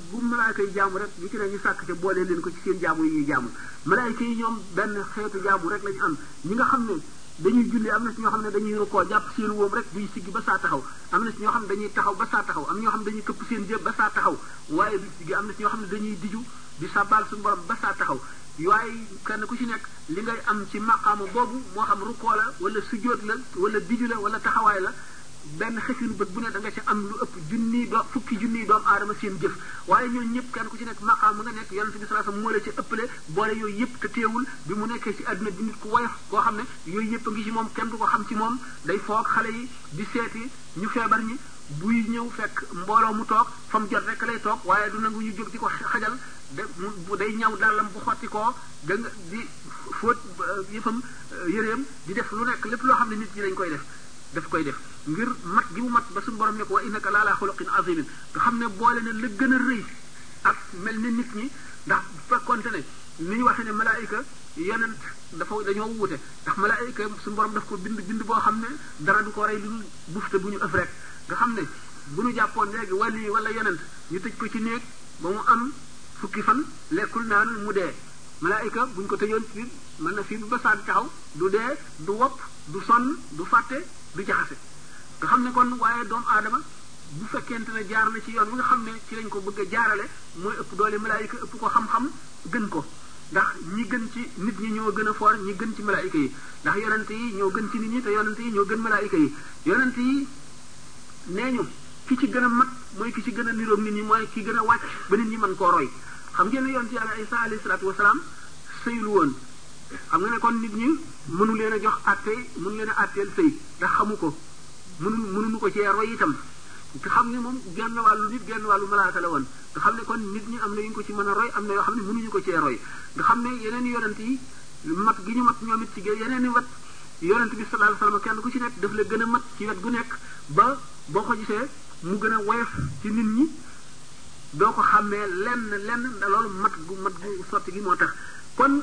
bu malaayka yi jaamu rek bu ci ne ñu sàkk te boole leen ko ci seen jaamu yi ñuy jaamu malaayka yi ñoom benn xeetu jaamu rek lañu am ñi nga xam ne dañuy julli am na ci ñoo xam ne dañuy rukkoo jàpp seen wóom rek duñ siggi ba saa taxaw am na ci ñoo xam ne dañuy taxaw ba saa taxaw am ñoo xam ne dañuy këpp seen jëb ba saa taxaw waaye duñ siggi am na ci ñoo xam ne dañuy diju di sabal suñu borom ba saa taxaw waaye kenn ku ci nekk li ngay am ci maqaama boobu moo xam rukkoo la wala sujjóot la wala diju la wala taxawaay la benn xefinu bët bu ne da nga ca am lu ëpp junniy doom fukki junniy doom aadama seen jëf waaye ñooñu ñëpp kenn ku ci nekk maqaam mu nga nekk yonente bi sallallahu alayhi wasallam moo la ca ëppale boole yooyu yëpp te teewul bi mu nekkee ci àdduna di nit ku woyof koo xam ne yooyu yëpp a ngi ci moom kenn du ko xam ci moom day foog xale yi di seeti ñu feebar ñi buy ñëw fekk mbooloo mu toog fa mu jot rek lay toog waaye du nangu ñu jóg di ko xajal de mu day ñaw dàllam bu xotti koo da nga di fóot yëfam yëreem di def lu nekk lépp loo xam ne nit ñi dañ koy def daf koy def ngir mat gi mu mat ba suñu borom ne ko wa innaka la ala xuluqin azimin nga xam ne boole na la gën a rëy ak mel ni nit ñi ndax bu fekkonte ne ni ñu waxee ne malaayika yonent dafa dañoo wuute ndax malaayika suñu borom daf ko bind bind boo xam ne dara du ko rey lu bufte bu ñu ëf rek nga xam ne bu ñu jàppoon léegi wali wala yonent ñu tëj ko ci néeg ba mu am fukki fan lekkul naanul mu dee malaayika buñ ko tëjoon ci mën na fii ba saan taxaw du dee du wopp du sonn du fàtte du jaxase nga xam ne kon waaye doomu aadama bu fekkente ne jaar na ci yoon bi nga xam ne ci lañ ko bëgg a jaarale mooy ëpp doole malaayika ëpp ko xam-xam gën ko ndax ñi gën ci nit ñi ñoo gën a foor ñi gën ci malaayika yi ndax yonent yi ñoo gën ci nit ñi te yonent yi ñoo gën malaayika yi yonent yi nee ñu ki ci gën a mat mooy ki ci gën a niroog nit ñi mooy ki gën a wàcc ba nit ñi mën koo roy xam ngeen ne yonent yàlla Isa alayhi salaatu wasalaam sëyul woon xam nga ne kon nit ñi mënu leen a jox àtte mënu leen a àtteel sëy ndax xamu ko mënu mënuñu ko cee roy itam nga xam ne moom genn wàllu nit genn wàllu malaaka la woon nga xam ne kon nit ñi am na yu ñu ko ci mën a roy am na yoo xam ne mënuñu ko cee roy nga xam ne yeneen yonent yi mat gi ñu mat ñoom it ci yeneen i wat yonent bi sallallahu alayhi wasallam kenn ku ci nekk daf la gën a mat ci wet gu nekk ba boo ko gisee mu gën a woyof ci nit ñi doo ko xàmmee lenn lenn loolu mat gu mat gu sotti gi moo tax kon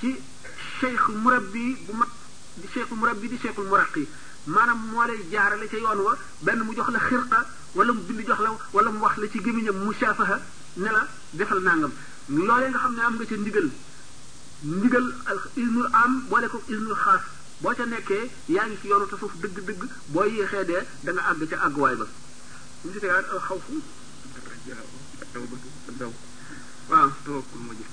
ci cheikh murabbi bu mag di cheikhul murabbi di cheikhul muraqi maanaam moo lay jaarale ca yoon wa benn mu jox la xirqa wala mu bind jox la wala mu wax la ci gémmiñam mu shafaha ne la defal nangam loolee nga xam ne am nga ca ndigal ndigal al ilmul am boole ko ilmul xaas boo ca nekkee yaa ngi ci yoonu tasawuf dëgg-dëgg boo yéexee dee da nga àgg ca àgguwaay ba ñu ci tegaat al xawfu waaw tawakkul moo jëkk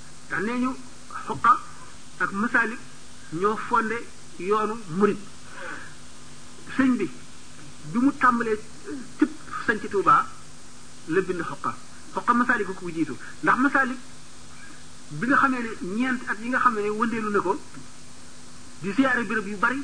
ndax nee ñu xoqa ak masaalik ñoo fondé yoonu murit sëñ bi bi mu tàmbalee cëpp sañ ci Tuubaa la bind xoqa xoqa masaalik ko ko jiitu ndax masaalik bi nga xamee ne ñeent at yi nga xam ne wëndeelu na ko di siyaare béréb yu bari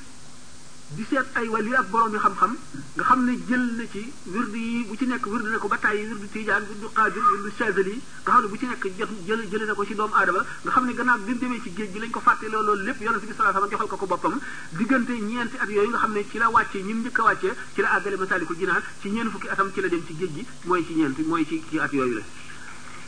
di seet ay wàll yi ak borom yi xam-xam nga xam ne jël na ci wird yi bu ci nekk wird na ko ba tàyyi wird tijaan wird xaadir wird chazali nga xam ne bu ci nekk jot jël jële na ko ci doomu aadama nga xam ne gannaaw bi mu demee ci géej gi lañ ko fàtte loolu lépp yonent bi sallallahu alayhi wasallam joxal ko ko boppam diggante ñeenti at yooyu nga xam ne ci la wàccee ñun njëkk a wàccee ci la àggale Masaalikul Jinaan ci ñeent fukki atam ci la dem ci géej gi mooy ci ñeent mooy ci ci at yooyu la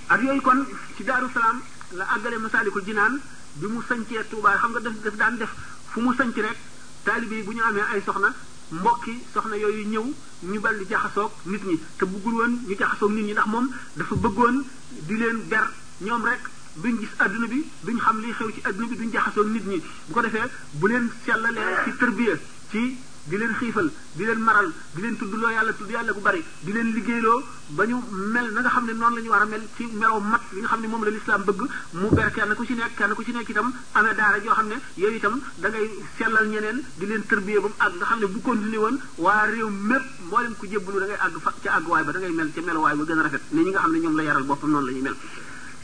at yooyu kon ci Daaru Salaam la àggale Masaalikul Jinaan bi mu sancee Tuubaa xam nga daf daf daan def fu mu sanc rek taalibe yi bu ñu amee ay soxna mbokki soxna yooyu ñëw ñu bal di jaxasoog nit ñi te bëggul woon ñu jaxasoog nit ñi ndax moom dafa bëggoon di leen ber ñoom rek duñ gis adduna bi duñ xam liy xew ci adduna bi duñ jaxasoog nit ñi bu ko defee bu leen sellalee ci tërbiya ci di leen xiifal di leen maral di leen tudd loo yàlla tudd yàlla bu bari di leen liggéeyloo ba ñu mel na nga xam ne noonu la ñu war a mel ci melaw mat li nga xam ne moom la lislaam bëgg mu ber kenn ku ci nekk kenn ku ci nekk itam amee daara joo xam ne yow itam da ngay sellal ñeneen di leen tërbiyee ba mu àgg nga xam ne bu continué woon waa réew mépp mboolem ku jébbalu da ngay àgg fa ca àgguwaay ba da ngay mel ca meluwaay ba gën a rafet ne ñi nga xam ne ñoom la yaral boppam noonu la ñuy mel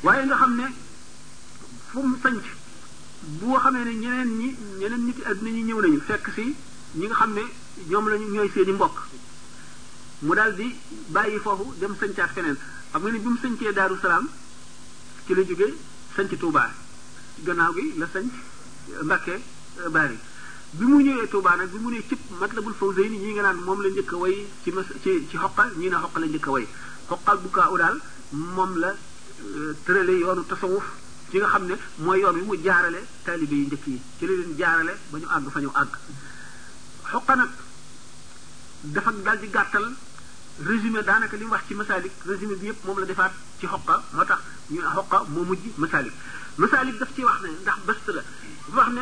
waaye nga xam ne fu mu sanc boo xamee ne ñeneen ñi ñeneen nit adduna ñi ñëw nañu fekk si ñi nga xam ne ñoom lañu ñooy seeni mbokk mu daal di bàyyi foofu dem sancaat feneen xam nga ne bi mu sancee Daaru Salaam ci la jóge sanc Touba gannaaw gi la sanc Mbàkke Bari bi mu ñëwee Touba nag bi mu ne cëpp Matlabul Fawzayni ñi nga naan moom la njëkk a way ci mas ci ci xoqa ñii ne xoqa la njëkk a way xoqal bu kaa u daal moom la euh, tërale yoonu tasawuf ci nga xam ne mooy yoon wi mu jaarale taalibe yi njëkk yi ci la leen jaarale ba ñu àgg fa ñu àgg xoqa nag dafa dal di gàttal résumé daanaka li mu wax ci masaalik résumé bi yëpp moom la defaat ci xoqa moo tax ñu xoqa moo mujj masaalik masaalik daf ci wax ne ndax bëst la wax ne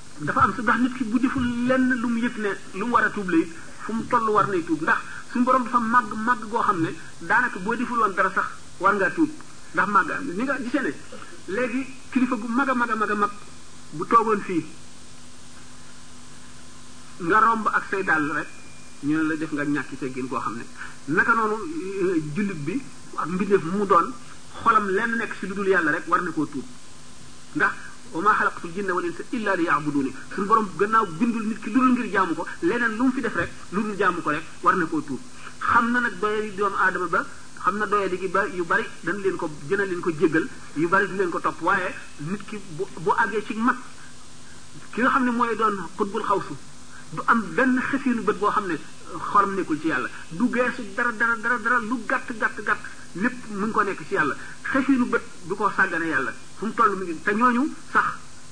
dafa am su ndax nit ki bu jëful lenn lu mu yëg ne lu mu war a tuub la it fu mu toll war nay tuub ndax suñu borom dafa màgg màgg goo xam ne daanaka boo deful woon dara sax war ngaa tuub ndax màgg ni nga gisee ne léegi kilifa gu mag a mag a mag a mag bu toogoon fii nga romb ak say dàll rek ñu ne la def nga ñàkki teggin koo xam ne naka noonu eh, jullit bi ak mbindeef mu doon xolam lenn nekk si lu dul yàlla rek war na koo tuub ndax wa maa xalaqtul jinna wal insa illa li yaabuduni suñu borom gannaaw bindul nit ki lu dul ngir jaamu ko leneen lu mu fi def rek lu dul jaamu ko rek war na koo tuub xam na nag doyadi doomu aadama ba xam na doyadi gi ba yu bari dana leen ko dina leen ko jéggal yu bari du leen ko topp waaye nit ki bu bu àggee ci mag ki nga xam ne mooy doon xutbul xawsu du am benn xesiinu bët boo xam ne xolam nekkul ci yàlla du geesu dara dara dara dara lu gàtt gàtt gàtt lépp mu ngi ko nekk ci yàlla xesiinu bët du ko sàggane yàlla fu mu toll mu ngi te ñooñu sax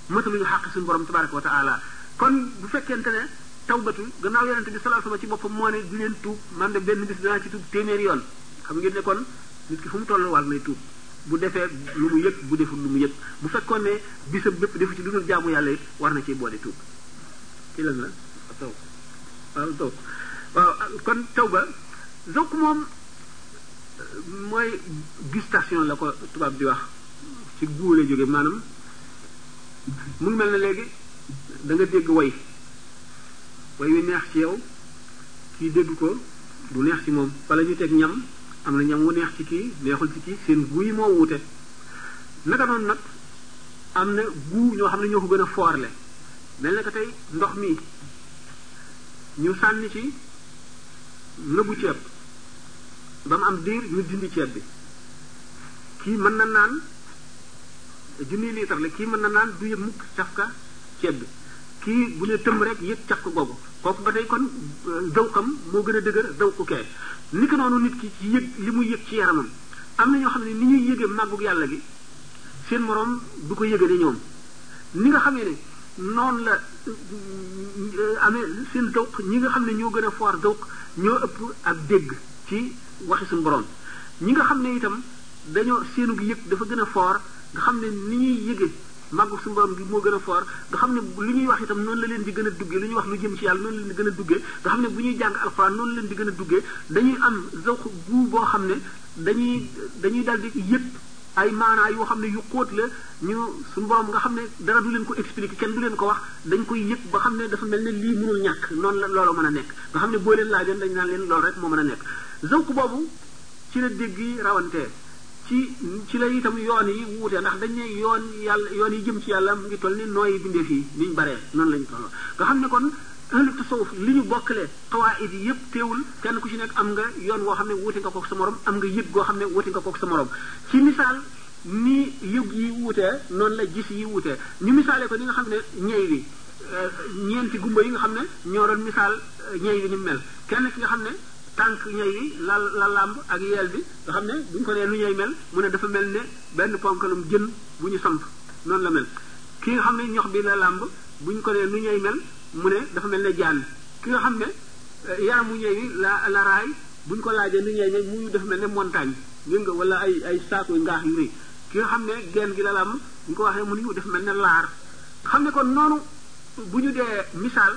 mataluñu xàq suñu borom tabaraka wa taala kon bu fekkente ne tawbatu gannaaw yonente bi sallallahu alayhi wasallam ci boppam moo ne di leen tuub man de benn bis danaa ci tuub téeméeri yoon xam ngeen ne kon nit ki fu mu toll war nay tuub bu defee lu mu yëg bu deful lu mu yëg bu fekkoon ne bisam bépp defu ci lu dul jaamu yàlla it war na ci boole tuub ci lan la taw waaw taw waaw kon taw ba donc moom mooy gustation la ko tubaab di wax ci guu la jóge maanaam mu ngi mel ne léegi da nga dégg way way wi neex ci yow kii dégg ko du neex ci moom wala ñu teg ñam am na ñam wu neex ci kii neexul ci kii seen guu yi moo wuute naka noonu nag am na guu ñoo xam ne ñoo ko gën a foorle mel na ko tey ndox mi ñu sànni ci nëbbu ceeb ba mu am diir ñu dindi ceeb bi kii mën na naan junniy liitar la kii mën na naan du yëg mukk cafka ceeb bi kii bu ne tëmm rek yëg cafka googu kooku ba tey kon zawqam moo gën a dëgër zawqu kee ni ko noonu nit ki ci yëg li muy yëg ci yaramam am na ñoo xam ne ni ñuy yëgee màggug yàlla gi seen moroom du ko yëgee ne ñoom ni nga xamee ne noonu la amee seen zawq ñi nga xam ne ñoo gën a foor zawq ñoo ëpp ak dégg ci waxi suñu borom ñi nga xam ne itam dañoo seenu gi yëg dafa gën a foor nga xam ne ni ñuy yëge màggu suñu borom gi moo gën a foor nga xam ne lu ñuy wax itam noonu la leen di gën a duggee lu ñuy wax lu jëm ci yàlla noonu la leen di gën a duggee nga xam ne bu ñuy jàng alxuraan noonu la leen di gën a duggee dañuy am zawq guu boo xam ne dañuy dañuy daal di yëg ay maanaa yoo xam ne yu xóot la ñu suñu borom nga xam ne dara du leen ko expliquer kenn du leen ko wax dañ koy yëg ba xam ne dafa mel ne lii mënul ñàkk noonu la loolu mën a nekk nga xam ne boo leen laajoon dañ naan leen loolu rek moo mën a nekk zawq boobu ci la dégg yi rawantee ci ci la itam yoon yi wuute ndax dañ ne yoon yàlla yoon yi jëm ci yàlla mu ngi toll ni nooyi bindee fii niñ baree noonu lañ toll nga xam ne kon ahlu tasawuf li ñu bokkale xawaayid yi yëpp teewul kenn ku ci nekk am nga yoon woo xam ne wuute nga kook sa morom am nga yëg goo xam ne wuute nga kook sa morom ci misaal ni yëg yi wuutee noonu la gis yi wuutee ñu misaale ko ni nga xam ne ñey wi euh, ñeenti gumba yi nga xam ne ñoo doon misaal euh, ñey wi ni mel kenn ki nga xam ne tànk ñey wi la la làmb ak yeel bi nga xam ne bu ñu ko nee lu ñey mel mu ne dafa mel ne benn ponkalum jën bu ñu samp noonu la mel ki nga xam ne ñox bi la làmb bu ñu ko nee lu ñey mel mu ne dafa mel ne jaan ki nga xam ne eh, yaramu ñëw yi la la raay buñ ko laajee ni ñëw mu ñu def mel ne montagne dégg nga wala ay ay saako yu ngaax yu rëy ki nga xam ne genn gi la la am buñ ko waxee mu ni ñu def mel ne laar xam ne kon noonu bu ñu dee misaal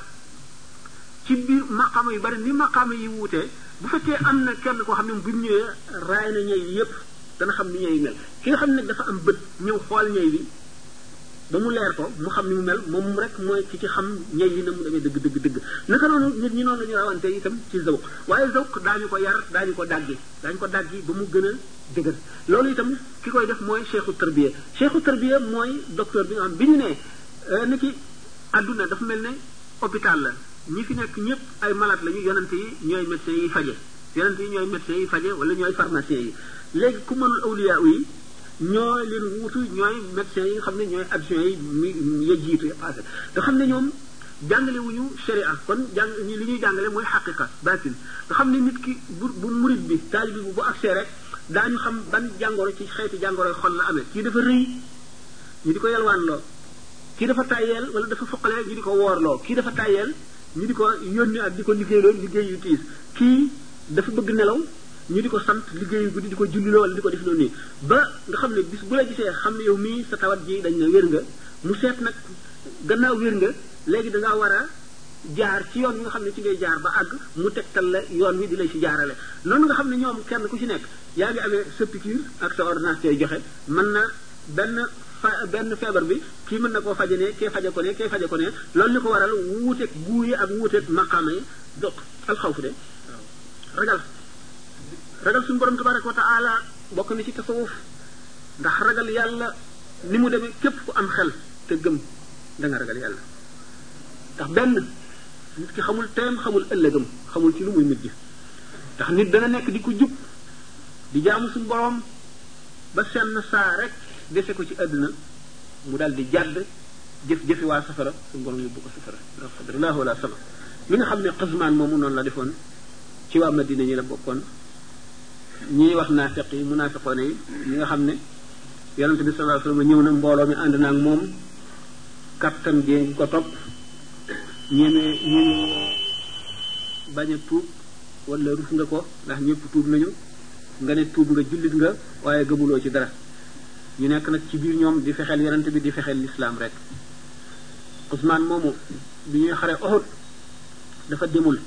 ci biir maqaama yu bari ni maqaama yi wuutee bu fekkee am na kenn koo xam ne bu ñëwee raay na ñëw yépp dana xam ni ñëw mel ki nga xam ne dafa am bët ñëw xool ñëw bi ba mu leer ko mu xam ni mu mel moom rek mooy ki ci xam ñey yi na mu demee dëgg dëgg dëgg naka noonu nit ñi noonu la ñu rawante itam ci zawq waaye zawq daañu ko yar daañu ko dàggi daañu ko dàggi ba mu gën a dëgër loolu itam ki koy def mooy cheikhu tarbiya cheikhu tarbiya mooy docteur bi nga xam bi ñu ne ni ki àdduna dafa mel ne hôpital la ñi fi nekk ñëpp ay malade lañu yonent yi ñooy médecin yi faje yonent yi ñooy médecin yi faje wala ñooy pharmacien yi léegi ku mënul awliya yi ñooy leen wuutu ñooy médecins yi nga xam ne ñooy adjoint yi mi ya jiitu ya passé nga xam ne ñoom jàngale wuñu sharia kon jàng li ñuy jàngale mooy xaqiqa baatin nga xam ne nit ki bu bu murid bi taalib bi bu accès rek daañu xam ban jàngoro ci xeeti jàngoro xol la amee kii dafa rëy ñu di ko yalwaan loo kii dafa tàyyeel wala dafa foqale ñu di ko woorloo kii dafa tàyyeel ñu di ko yónni ak di ko liggéeyloo liggéey yu tiis kii dafa bëgg nelaw ñu di ko sant liggéeyu guddi di ko julliloo wala di ko def noonu ba nga xam ne bis bu la gisee xam ne yow mii sa tawat ji dañ ne wér nga mu seet nag gannaaw wér nga léegi da ngaa war a jaar ci yoon wi nga xam ne ci ngay jaar ba àgg mu tegtal la yoon wi di lay ci jaarale noonu nga xam ne ñoom kenn ku ci nekk yaa ngi amee sa piqûre ak sa ordonnance tey joxe mën na benn fa benn feebar bi kii mën na koo faje ne kee faje ko ne kee faje ko ne loolu li ko waral wuuteeg guu yi ak wuuteeg maqaama yi donc alxawfu de ragal ragal suñu borom tabaraka wa taala bokk na ci tasawuf ndax ragal yàlla ni mu demee képp ku am xel te gëm da nga ragal yàlla ndax benn nit ki xamul teem xamul ëllëgam xamul ci lu muy mujj ndax nit dana nekk di ko jub di jaamu suñu borom ba senn saa rek dese ko ci àdduna mu dal di jàdd jëf jëfi waa safara suñu borom yóbbu ko safara qadrillah wala sama mi nga xam ne xasmaan moomu noonu la defoon ci waa Madina ñi la bokkoon ñii wax naafeq yi munaafiqoone yi ñi nga xam ne yonente bi sallallahu alayhi wasallam ñëw na mbooloo mi ànd naa ak moom kattan gee ngi ko topp ñemee ñemee bañ a tuub wala rus nga ko ndax ñëpp tuub nañu nga ne tuub nga jullit nga waaye gëmuloo ci dara ñu nekk nag ci biir ñoom di fexeel yonent bi di fexeel lislaam rek Ousmane moomu bi ñuy xare Uhud dafa demul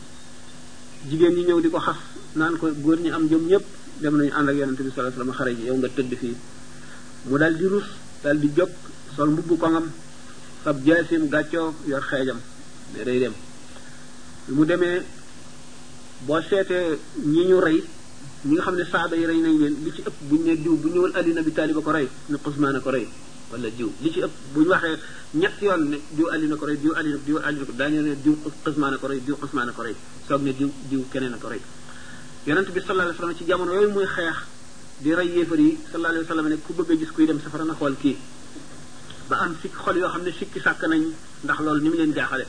jigéen ñi ñëw di ko xas naan ko góor ñi am jom ñëpp dem nañu ànd ak yonente bi sallallahu alayhi wasallam xare ji yow nga tëdd fii mu dal di rus dal di jóg sol mbubb koŋam fab jaasim gàccoo yor xeejam ne day dem mu demee boo seetee ñi ñu rey ñi nga xam ne saaba yi rey nañ leen li ci ëpp buñ ne diw bu ñëwul Ali nabi Talib a ko rey ne Usmaan a ko rey wala diw li ci ëpp bu ñu waxee ñett yoon ne diw ali na ko rey diw ali na diw ali na ko daañu ne diw xusmaana ko rey diw xusmaana ko rey soog ne diw diw keneen a ko rey yonent bi sallallahu alayhi wasallam ci jamono yooyu muy xeex di rey yéefar yi sallallahu alayhi wasallam ne ku bëgg a gis kuy dem safara na xool kii ba am sikk xol yoo xam ne sikki sàkk nañ ndax loolu ni mu leen jaaxale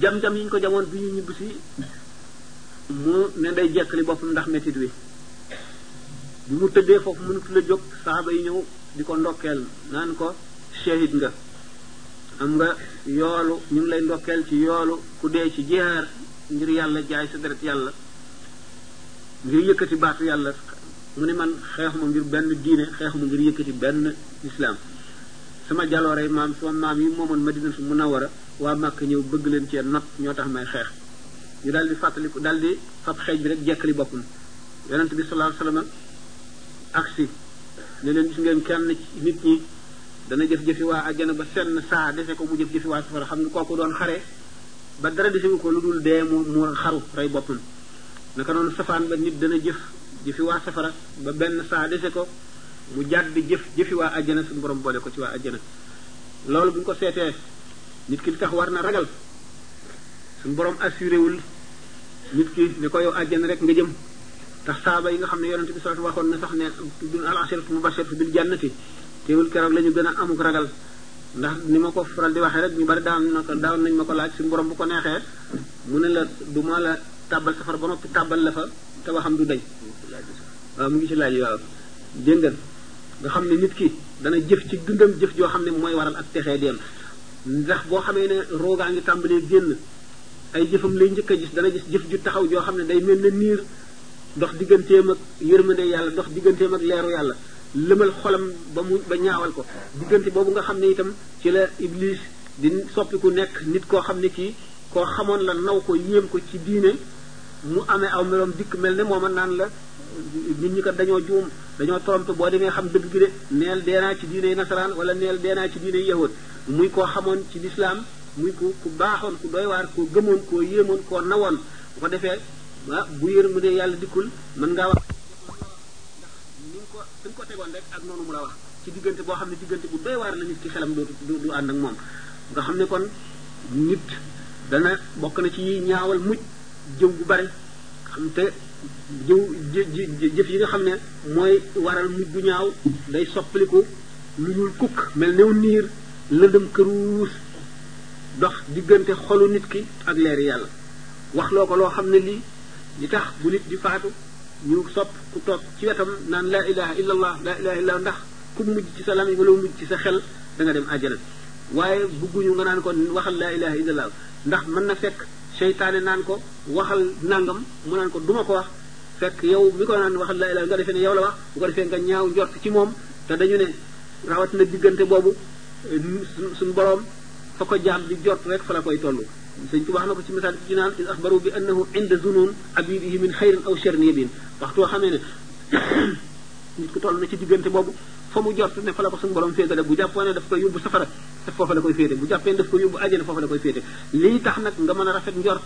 jam-jam yi ñu ko jamoon bi ñu ñibbisi mu ne day jekkali boppam ndax métit wi bi mu tëddee foofu mënatu la jóg saaba yi ñëw di ko ndokkeel naan ko shahid nga am nga yoolu ñu ngi lay ndokkeel ci yoolu ku dee ci jihaar ngir yàlla jaay sa deret yàlla ngir yëkkati baatu yàlla mu ne man xeexuma ngir benn diine xeexuma ngir yëkkati benn lislaam sama jaloore maam sama maam yi moomoon Madina su Munawara waa Màkka ñëw bëgg leen cee not ñoo tax may xeex ñu daal di fàttaliku daal di fab xeej bi rek jekkali boppam yonent bi sallallahu alayhi wasallam aksi ne leen gis ngeen kenn ci nit ñi dana jëf jëfi waa àjjana ba senn saa defe ko mu jëf jëfi waa safara xam nga kooku doon xare ba dara desewu ko lu dul dee mu mu xaru rey boppam naka noonu safaan ba nit dana jëf jëfi waa safara ba benn saa dese ko mu jàdd jëf jëfi waa àjjana suñu borom boole ko ci waa àjjana loolu bu ñu ko seetee nit ki li tax war na ragal suñu borom assuré wul nit ki ni ko yow àjjana rek nga jëm tax saaba yi nga xam ne yonente bi sallallahu alayhi wasallam waxoon na sax ne dun al asharatu mubashiratu bil jannati teewul keroog la ñu gën a amuk ragal ndax ni ma ko faral di waxee rek ñu bari daan na ko daan nañ ma ko laaj suñu borom bu ko neexee mu ne la du ma la tàbbal safar ba noppi tàbbal la fa te waxam du day waaw mu ngi ci laaj waaw dégg nga nga xam ne nit ki dana jëf ci dundam jëf joo xam ne mooy waral ak texee dem ndax boo xamee ne roogaa ngi tàmbalee génn ay jëfam lay njëkk a gis dana gis jëf ju taxaw joo xam ne day mel ne niir dox digganteem ak yërmande yàlla dox digganteem ak leeru yàlla lëmal xolam ba mu ba ñaawal ko diggante boobu nga xam ne itam ci la iblis di soppiku nekk nit koo xam ne kii koo xamoon la naw ko yéem ko ci diine mu amee aw meloom dikk mel ne mooma naan la nit ñi ko dañoo juum dañoo trompe boo demee xam dëgg gi de neel deenaa ci diiney nasaraan wala neel deenaa ci diiney yahud muy koo xamoon ci lislaam muy ku ku baaxoon ku doy waar koo gëmoon koo yéemoon koo nawoon bu ko defee ah bu yërmande yàlla dikkul mën ngaa wax ndax ni nga ko fi nga ko tegoon rek ak noonu mu la wax ci diggante boo xam ne diggante bu doy waar la nit ki xelam dootu du du ànd ak moom nga xam ne kon nit dana bokk na ci yiy ñaawal mujj jëw bu bari xam te jëw jë- jë- jëf yi nga xam ne mooy waral mujj bu ñaaw day soppaliku lu ñuul kukk mel new niir lëndëm këruus dox diggante xolu nit ki ak leeri yàlla wax loo ko loo xam ne lii li tax bu nit di faatu ñu sopp ku toog ci wetam naan laa ilaha illa allah laa ilaha illa ndax ku mujj ci sa lamiñ wala mujj ci sa xel da nga dem àjjana waaye bugguñu nga naan ko waxal laa ilaha illa allah ndax mën na fekk seytaane naan ko waxal nangam mu naan ko duma ko wax fekk yow mi ko naan waxal laa ilaha nga defee ne yow la wax bu ko defee nga ñaaw njort ci moom te dañu ne rawat na diggante boobu suñ boroom fa ko jaam bi jot rek fa la koy toll sëñ Tuubaa wax na ko ci misaal ci naan is axbaru bi annahu inda zunun abidihi min xayrin aw sharrin yabin waxtu woo xamee ne nit ku toll na ci diggante boobu fa mu jot ne fa la ko suñu borom féetale bu jàppoon ne daf koy yóbbu safara te foofa la koy féete bu jàppee ne daf koy yóbbu àjjana foofa la koy féete lii tax nag nga mën a rafet njort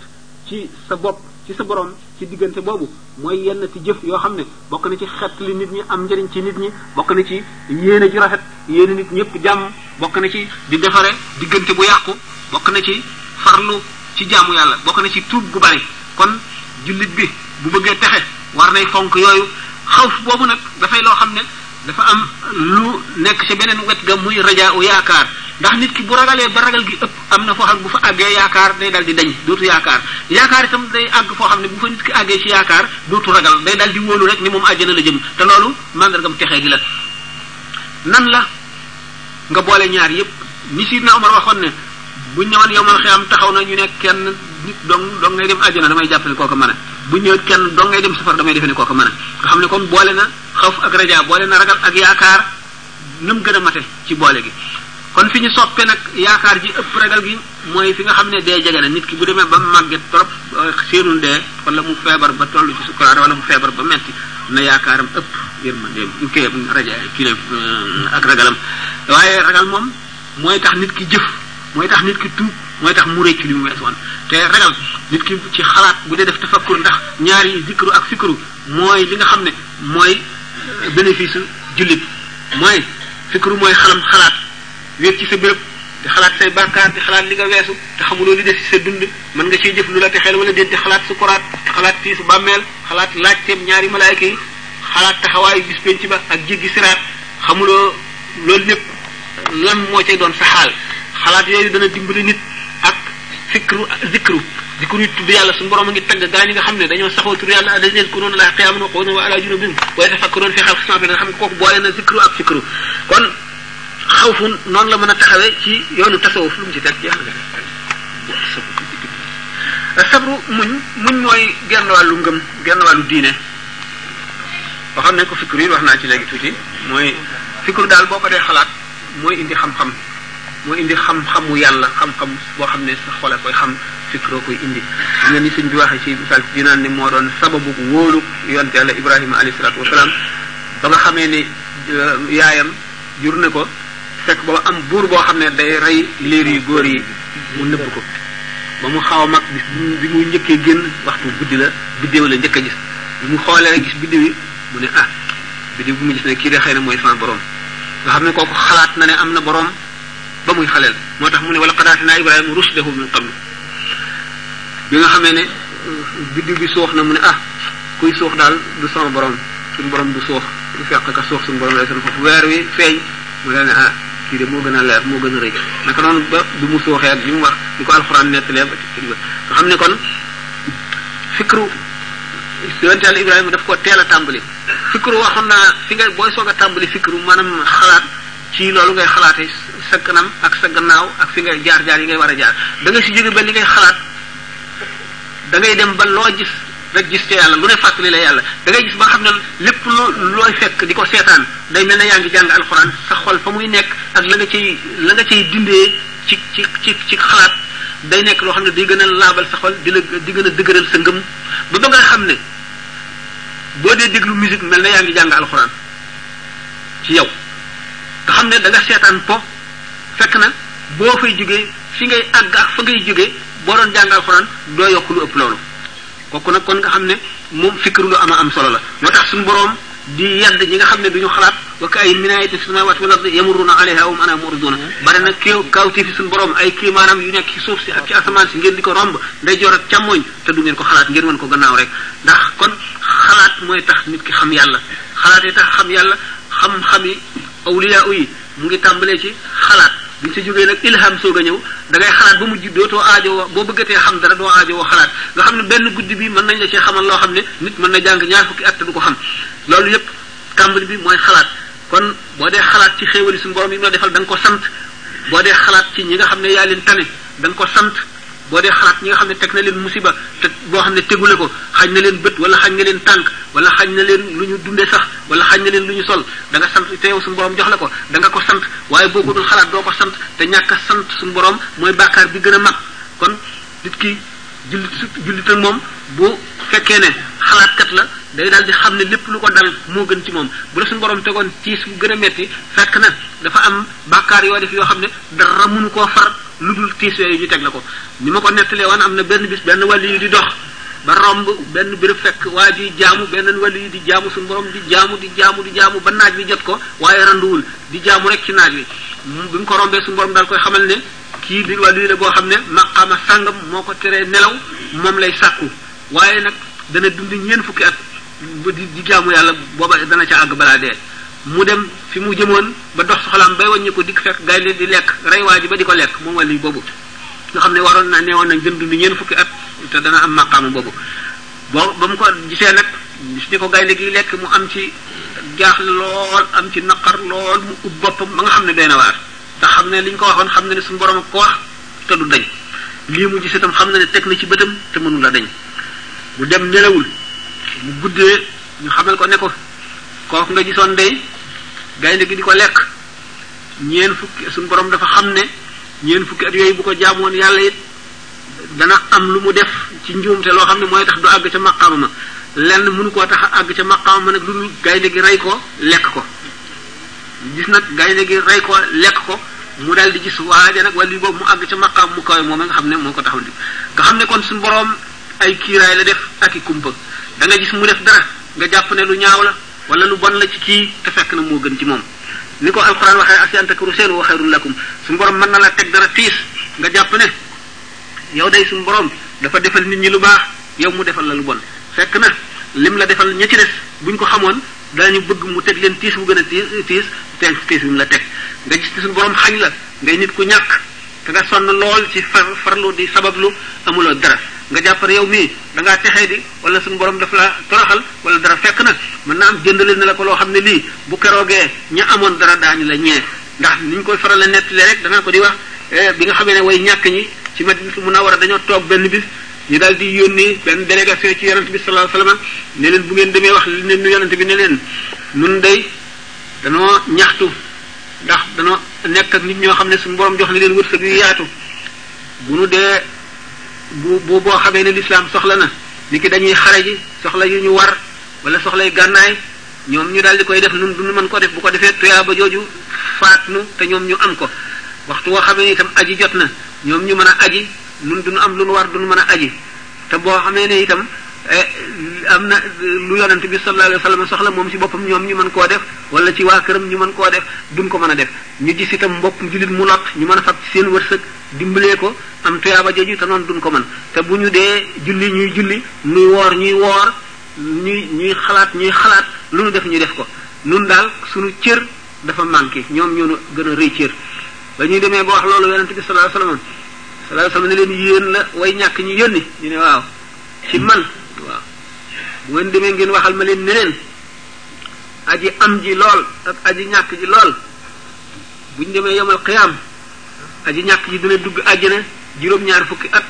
ci sa bopp ci sa borom ci diggante boobu mooy yenn ci jëf yoo xam ne bokk na ci xet li nit ñi am njëriñ ci nit ñi bokk na ci yéene ju rafet yéene nit ñëpp jàmm bokk na ci di defare diggante bu yàqu bokk na ci farlu ci jaamu yàlla bokk na ci tuub gu bari kon jullit bi bu bëggee texe war nay fonk yooyu xawf boobu nag dafay loo xam ne dafa am lu nekk ci beneen wet ga muy rajaa u yaakaar ndax nit ki bu ragalee ba ragal gi ëpp am na foo xam bu fa àggee yaakaar day dal di dañ dootu yaakaar yaakaar itam day àgg foo xam ne bu fa nit ki àggee ci yaakaar dootu ragal day dal di wóolu rek ni moom àjjana la jëm te loolu mandargam texee gi la nan la nga boole ñaar yépp ni Sidna Omar waxoon ne bu ñëwoon yomal xiyam taxaw na ñu ne kenn nit dong dong ngay dem àjjana damay jàpp ne kooku mën a bu ñëwee kenn dong ngay dem safar damay defe ne kooku mën a nga xam ne kon boole na xawf ak rajaa boole na ragal ak yaakaar nam gën a mate ci boole gi kon fi ñu soppe nag yaakaar ji ëpp ragal gi mooy fi nga xam ne dee jege na nit ki bu demee ba màgget trop séenul dee wala mu feebar ba toll ci sukuraat wala mu feebar ba metti na yaakaaram ëpp yërmande kii raja kii ak ragalam waaye ragal moom mooy tax nit ki jëf mooy tax nit ki tuub mooy tax mu rëcc li mu wees woon te ragal nit ki ci xalaat bu dee def tafakkur ndax ñaari zikru ak fikru mooy li nga xam ne mooy bénéfice jullit mooy fikru mooy xalam xalaat wéet ci sa béréb di xalaat say bàkkaar di xalaat li nga weesu te xamuloo li def ci sa dund mën nga ciy jëf lu la te xel wala déet di xalaat su kuraat xalaat fii su bàmmeel xalaat laajteem ñaari malaayka yi xalaat taxawaayu bis penc ba ak jéggi siraat xamuloo loolu lépp lan moo cay doon sa xaal xalaat yooyu dana dimbali nit zikru zikru zikru yi tudd yàlla suñu borom a ngi tagg gaa ñi nga xam ne dañoo saxoo tudd yàlla dañ leen kuroon la xiyaaman wa quudan wa ala junubihim wa yatafakkaruun fi xalqi samaawaati nga xam ne kooku boole na zikru ak zikru kon xawfu noonu la mën a taxawee ci yoonu tasawuf lu mu ci teg jeex na sabru muñ muñ mooy genn wàllu ngëm genn wàllu diine boo xam ne ko fikru yi wax naa ci léegi tuuti mooy fikru daal boo ko dee xalaat mooy indi xam-xam mooy indi xam-xamu yàlla xam-xam boo xam ne sa xole koy xam fikroo koy indi xam nga ni sëñ bi waxee ci misaal ci naan ne moo doon sababu wóolu yonte yàlla ibrahima alayhi salaatu wasalaam ba nga xamee ne euh, yaayam jur na ko fekk ba am buur boo xam ne day rey liir yu góor yi mu nëbb ko ba mu xaw a mag bi mu njëkkee génn waxtu guddi la biddéew la njëkk a gis bi mu xoolee gis biddéew yi mu ne ah biddiw bi mu gis ne kii de xëy na mooy sama borom nga xam ne kooku xalaat na ne am na borom ba muy xaleel moo tax mu ne wala xadaate naa Ibrahima rusdahu min qabl bi nga xamee ne biddiw bi suux na mu ne ah kuy suux daal du sama borom suñu borom du suux du fekk ka suux suñu borom lay seen foofu weer wi feeñ mu leen ne ah kii de moo gën a leer moo gën a rëy naka noonu ba du mu suuxee ak li mu wax di ko alxuraan nettalee ba ci nga xam ne kon fikru yonent yàlla Ibrahima daf ko teel a tàmbali fikru woo xam naa fi nga booy soog a tàmbali fikru maanaam xalaat ci loolu ngay xalaatee sa kanam ak sa gannaaw ak fi ngay jaar jaar yi ngay war a jaar da nga si jóge ba li ngay xalaat da ngay dem ba loo gis rek gis ca yàlla lu ne fàttali la yàlla da ngay gis ba xam ne lépp loo looy fekk di ko seetaan day mel ne yaa ngi jàng alxuraan sa xol fa muy nekk ak la nga ciy la nga ciy dindee ci ci ci ci xalaat day nekk loo xam ne day gën a laabal sa xol di la di gën a dëgëral sa ngëm ba ba nga xam ne boo dee déglu musique mel na yaa ngi jàng alxuraan ci yow nga xam ne da nga seetaan po fekk na boo fay jógee fi ngay àgg ak fa ngay jógee boo doon jàng alxuraan doo yokk lu ëpp loolu kooku nag kon nga xam ne moom fikir lu ama am solo la moo tax suñu boroom di yedd ñi nga xam ne duñu xalaat wa ka ay min ayatin fi samawati wal ardi yamurruna alayha wa hum anha muriduna bari na kéew kawti fi suñu borom ay kii maanaam yu nekk ci suuf si ak ci asamaan si ngeen di ko romb nday joor ak càmmooñ te du ngeen ko xalaat ngeen wan ko gannaaw rek ndax kon xalaat mooy tax nit ki xam yàlla xalaat yi tax xam yàlla xam-xam yi awliya yi mu ngi tàmbalee ci xalaat buñ sa jógee nag ilham soog a ñëw da ngay xalaat ba mujj dootoo aajo boo bëggatee xam dara doo aajo xalaat nga xam ne benn guddi bi mën nañ la cee xamal loo xam ne nit mën na jàng ñaar fukki at du ko xam loolu yépp tàmbali bi mooy xalaat kon boo dee xalaat ci xéewali suñu borom yi mu la defal da ko sant boo dee xalaat ci ñi nga xam ne yaa leen tane da ko sant boo dee xalaat ñi nga xam ne teg na leen musiba te boo xam ne tegule ko xañ na leen bët wala xañ na leen tànk wala xañ na leen lu ñu dundee sax wala xañ na leen lu ñu sol da nga sant te yow suñu borom jox la ko da nga ko sant waaye boo ko dul xalaat doo ko sant te ñàkk a sant suñu borom mooy bàkkaar bi gën a mag kon nit ki jullit su jullit ak moom bu fekkee ne xalaatkat la day daal di xam ne lépp lu ko dal moo gën ci moom bu la suñu borom tegoon tiis bu gën a metti fekk na dafa am bàkkaar yoo def yoo xam ne dara mënu koo far lu dul tiis yooyu ñu teg la ko ni ma ko nettalee woon am na benn bis benn wàll yu di dox ba romb benn béréb fekk waa ji jaamu benn wàll yu di jaamu suñu borom di jaamu di jaamu di jaamu ba naaj wi jot ko waaye randuwul di jaamu rek ci naaj wi bi mu ko rombee suñu borom daal koy xamal ne kii di wàll yu la boo xam ne maqaama sàngam moo ko teree nelaw moom lay sàkku waaye nag dana dund ñeen fukki at ba di di jaamu yàlla booba dana ca àgg balaa dee mu dem fi mu jëmoon ba dox soxlaam bay wàññi ko dikk fekk gay leen di lekk rey waa ji ba di ko lekk moom wàllu boobu nga xam ne waroon naa neewoon nañ gën dund ñeent fukki at te dana am maqaama boobu boo ba mu ko gisee nag gis ni ko gaynde gi lekk mu am ci jaaxle lool am ci naqar lool mu ub boppam ba nga xam ne doy na waar ndax xam ne li ñu ko waxoon xam ne ne suñu borom ak ko wax te du dañ lii mu gis itam xam na ne teg na ci bëtam te mënu la dañ mu dem nelawul mu guddee ñu xamal ko ne ko kooku nga gisoon day gaynde gi di ko lekk ñeen fukki suñu borom dafa xam ne ñeen fukki at yooyu bu ko jaamoon yàlla it dana am lu mu def ci njuumte loo xam ne mooy tax du àgg ca maqaama ma lenn mënu koo tax a àgg ca maqaama ma nag lu dul gaynde gi rey ko lekk ko gis nag gaynde gi rey ko lekk ko mu daal di gis waaja nag wàllu boobu mu àgg ca maqaam mu kawe moom nga xam ne moo ko taxaw di nga xam ne kon suñu boroom ay kiiraay la def ak i kumpa da nga gis mu def dara nga jàpp ne lu ñaaw la wala lu bon la ci kii te fekk na moo gën ci moom ni ko alquran waxee asi an takru seen wa xayrun lakum suñu borom mën na la teg dara tiis nga jàpp ne yow day suñu borom dafa defal nit ñi lu baax yow mu defal la lu bon fekk na lim la defal ña ci des buñ ko xamoon danañu bëgg mu teg leen tiis bu gën a tiis tiis te tiis bi mu la teg nga gis ci suñu borom xañ la ngay nit ku ñàkk te nga sonn lool ci far farlu di sabablu amuloo dara nga jàppar yow mii da ngaa texee di wala suñu borom daf la toroxal wala dara fekk na mën naa am jëndale na la ko loo xam ne lii bu keroogee ña amoon dara daañu la ñee ndax ni ñu koy faral a nettalee rek danaa ko di wax eh, bi nga xamee ne way ñàkk ñi ci Madina Munawwara dañoo toog benn bis ñu daal di yónnee benn délégation ci yonent bi sallallahu alayhi wasallam ne leen bu ngeen demee wax li ne nu yonent bi ne leen nun day danoo ñaxtu ndax danoo nekk ak nit ñoo xam ne suñu borom jox na leen wërsëg yu yaatu bu nu dee bu bu boo xamee ne lislaam soxla na ni ki dañuy xare ji soxla yu ñu war wala soxlay gànnaay ñoom ñu daal di koy def nun du nu mën ko def bu ko defee tuyaa ba jooju faat nu te ñoom ñu am ko waxtu woo xamee ne itam aji jot na ñoom ñu mën a aji nun duñu am lu nu war duñu mën a aji te boo xamee ne itam eh, am na lu yonent bi sallallahu alayhi wa sallam soxla moom ci boppam ñoom ñu mën koo def wala ci waa këram ñu mën koo def duñ ko mën a def ñu gis itam mbokk jullit mu lot ñu mën a fab seen wërsëg dimbalee ko am tuyaaba jooju te noonu duñ ko mën te bu ñu dee julli ñuy julli ñuy woor ñuy woor ñuy ñuy xalaat ñuy xalaat lu nu def ñu def ko nun daal suñu cër dafa manqué ñoom ñoo gën a rëy cër ba ñuy demee ba wax loolu yonent bi sallallahu alayhi wasallam sallallahu alayhi wasallam ne leen yéen la way ñàkk ñu yónni ñu ne waaw ci man waaw bu ngeen demee ngeen waxal ma leen ne leen aji am ji lool ak aji ñàkk ji lool buñ demee yomal xiyaam aji ñàkk ji dina dugg àjjana juróom-ñaar fukki at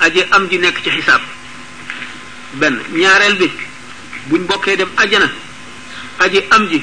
aji am ji nekk ci xisaab benn ñaareel bi buñ bokkee dem àjjana aji am ji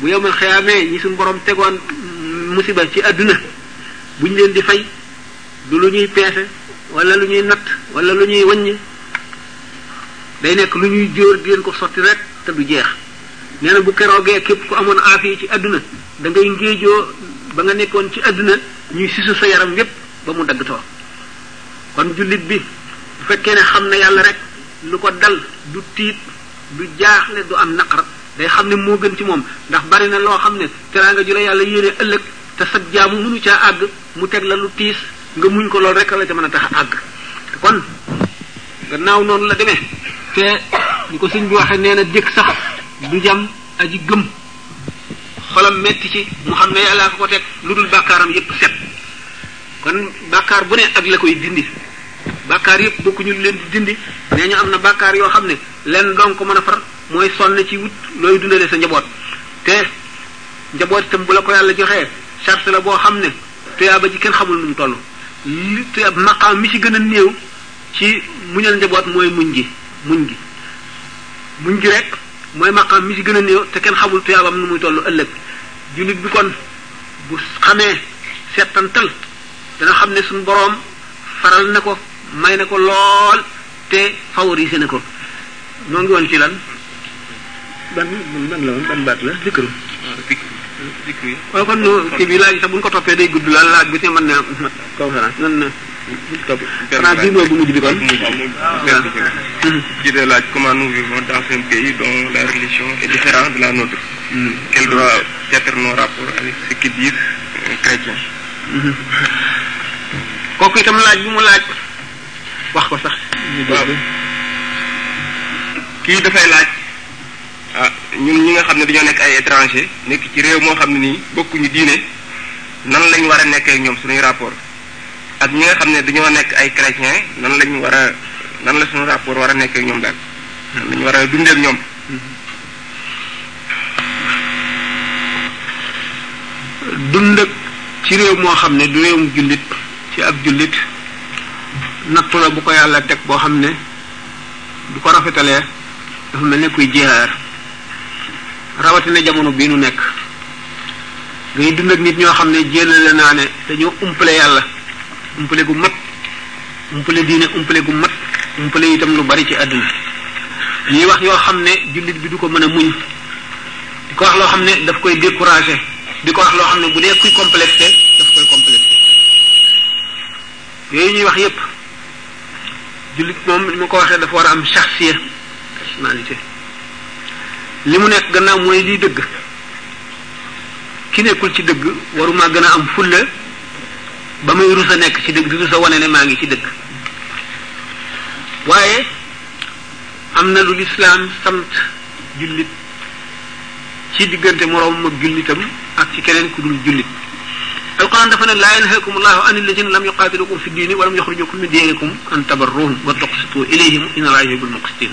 bu yowmal xiyaamee ñi suñ borom tegoon musiba ci àdduna buñ leen di fay du lu ñuy peese wala lu ñuy natt wala lu ñuy wàññi day nekk lu ñuy jóor di leen ko sotti rek te du jeex nee na bu keroogee képp ku amoon aafiya ci àdduna da ngay ngéejoo ba nga nekkoon ci àdduna ñuy sisu sa yaram yépp ba mu dagg too kon jullit bi bu fekkee ne xam na yàlla rek lu ko dal du tiit du jaaxle du am naqar day xam ne moo gën ci moom ndax bari na loo xam ne teraanga ju la yàlla yéene ëllëg te sag jaamu mënu caa àgg mu teg la lu tiis nga muñ ko lool rek la ca mën a tax a àgg kon gannaaw noonu la demee te ni ko sëñ bi waxee nee na dëkk sax du jam aji gëm xolam metti ci mu xam ne yàllaa ko ko teg lu dul bàkkaaram yépp set kon bàkkaar bu ne ak la koy dindi bàkkaar yëpp bokkuñu leen di dindi nee ñu am na bàkkaar yoo xam ne leen doon ko mën a far mooy sonn ci wut looy dundale sa njaboot te njaboot itam bu la ko yàlla joxee charge la boo xam ne tuyaaba ji kenn xamul nu mu toll li tuyaab maqaam mi ci gën a néew ci muñal njaboot mooy muñ gi muñ gi muñ gi rek mooy maqaam mi ci gën a néew te kenn xamul tuyaabam nu muy toll ëllëg jullit bi kon bu xamee settantal dana xam ne suñu boroom faral na ko may na ko lool te favorisé na ko noo ngi woon ci lan ban ban la woon ban baat la zikru waaw kon kii bi laaj sax bu ñu ko toppee day gudd la laaj bu ci mën na mat conférence nan na topp xanaa bii mooy bu mujj bi kon Qui te laaj comment nous vivons dans un pays dont la religion est différente de la nôtre. Quel doit être nos rapports avec ce qui disent euh, chrétiens. kooku itam laaj bi mu laaj wax ko sax ñu dégg. waaw kii dafay laaj ah ñun ñi nga xam ne dañoo nekk ay étranger nekk ci réew moo xam ne nii bokkuñu diine nan lañ war a nekkee ak ñoom suñuy rapport ak ñi nga xam ne dañoo nekk ay chrétien nan la ñu war a nan la suñu rapport war a nekk ak ñoom daal nan la ñu war a dundee ak ñoom dund ak ci réew moo xam ne du réewum jullit ci ab jullit nattu la bu ko yàlla teg boo xam ne bu ko rafetalee dafa mel ne kuy jeexaar rawatina jamono bii nu nekk ngay dund ak nit ñoo xam ne jéllale naa ne dañoo umpale yàlla umpale gu mat umpale diine umpale gu mat umpale itam lu bari ci àdduna ñuy wax yoo xam ne jullit bi du ko mën a muñ di ko wax loo xam ne daf koy découragé di ko wax loo xam ne bu dee kuy complexé daf koy complexé yooyu ñuy wax yépp jullit moom li ma ko waxee dafa war a am shaxsiya personnalité li mu nekk gannaaw mooy liy dëgg ki nekkul ci dëgg waruma gën a am fulla ba muy rusa nekk ci dëgg di rusa wane ne maa ngi ci dëgg waaye am na lu lislaam sant jullit ci diggante moroom ak jullitam ak ci keneen ku dul jullit alquran dafa ne laa yanhaakum allahu an alladina lam yuqatilukum fi diini wa lam yuxrijukum min diinikum an tabarruhum wa tuqsitu ilayhim inna allaha yuhibbul muqsitin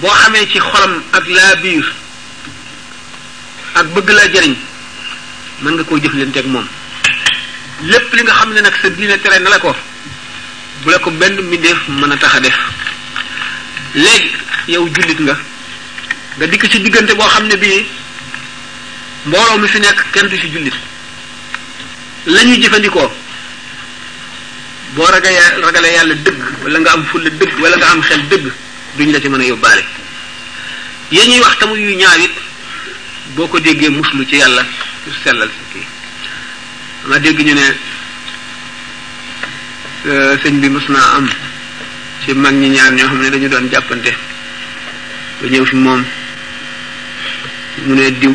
boo xamee ci xolam ak laa biir ak bëgg laa jëriñ mën nga koo jëflanteeg moom lépp li nga xam ne nag sa diine tere na la ko bu la ko benn mbindeef mën a tax a def léegi yow jullit nga nga dikk ci diggante boo xam ne bii mbooloo mi fi nekk kenn du ci jullit la ñuy jëfandikoo boo ragale ragale yàlla dëgg wala nga am fulla dëgg wala nga am xel dëgg duñ la ci mën a yóbbaale yéen ñuy wax tamu yu ñaaw it boo ko déggee muslu ci yàlla pour sellal sa kii ma dégg ñu ne euh, sëñ bi mos naa am ci mag ñi ñaar ñoo xam ne dañu doon jàppante ba ñëw fi moom mu ne diw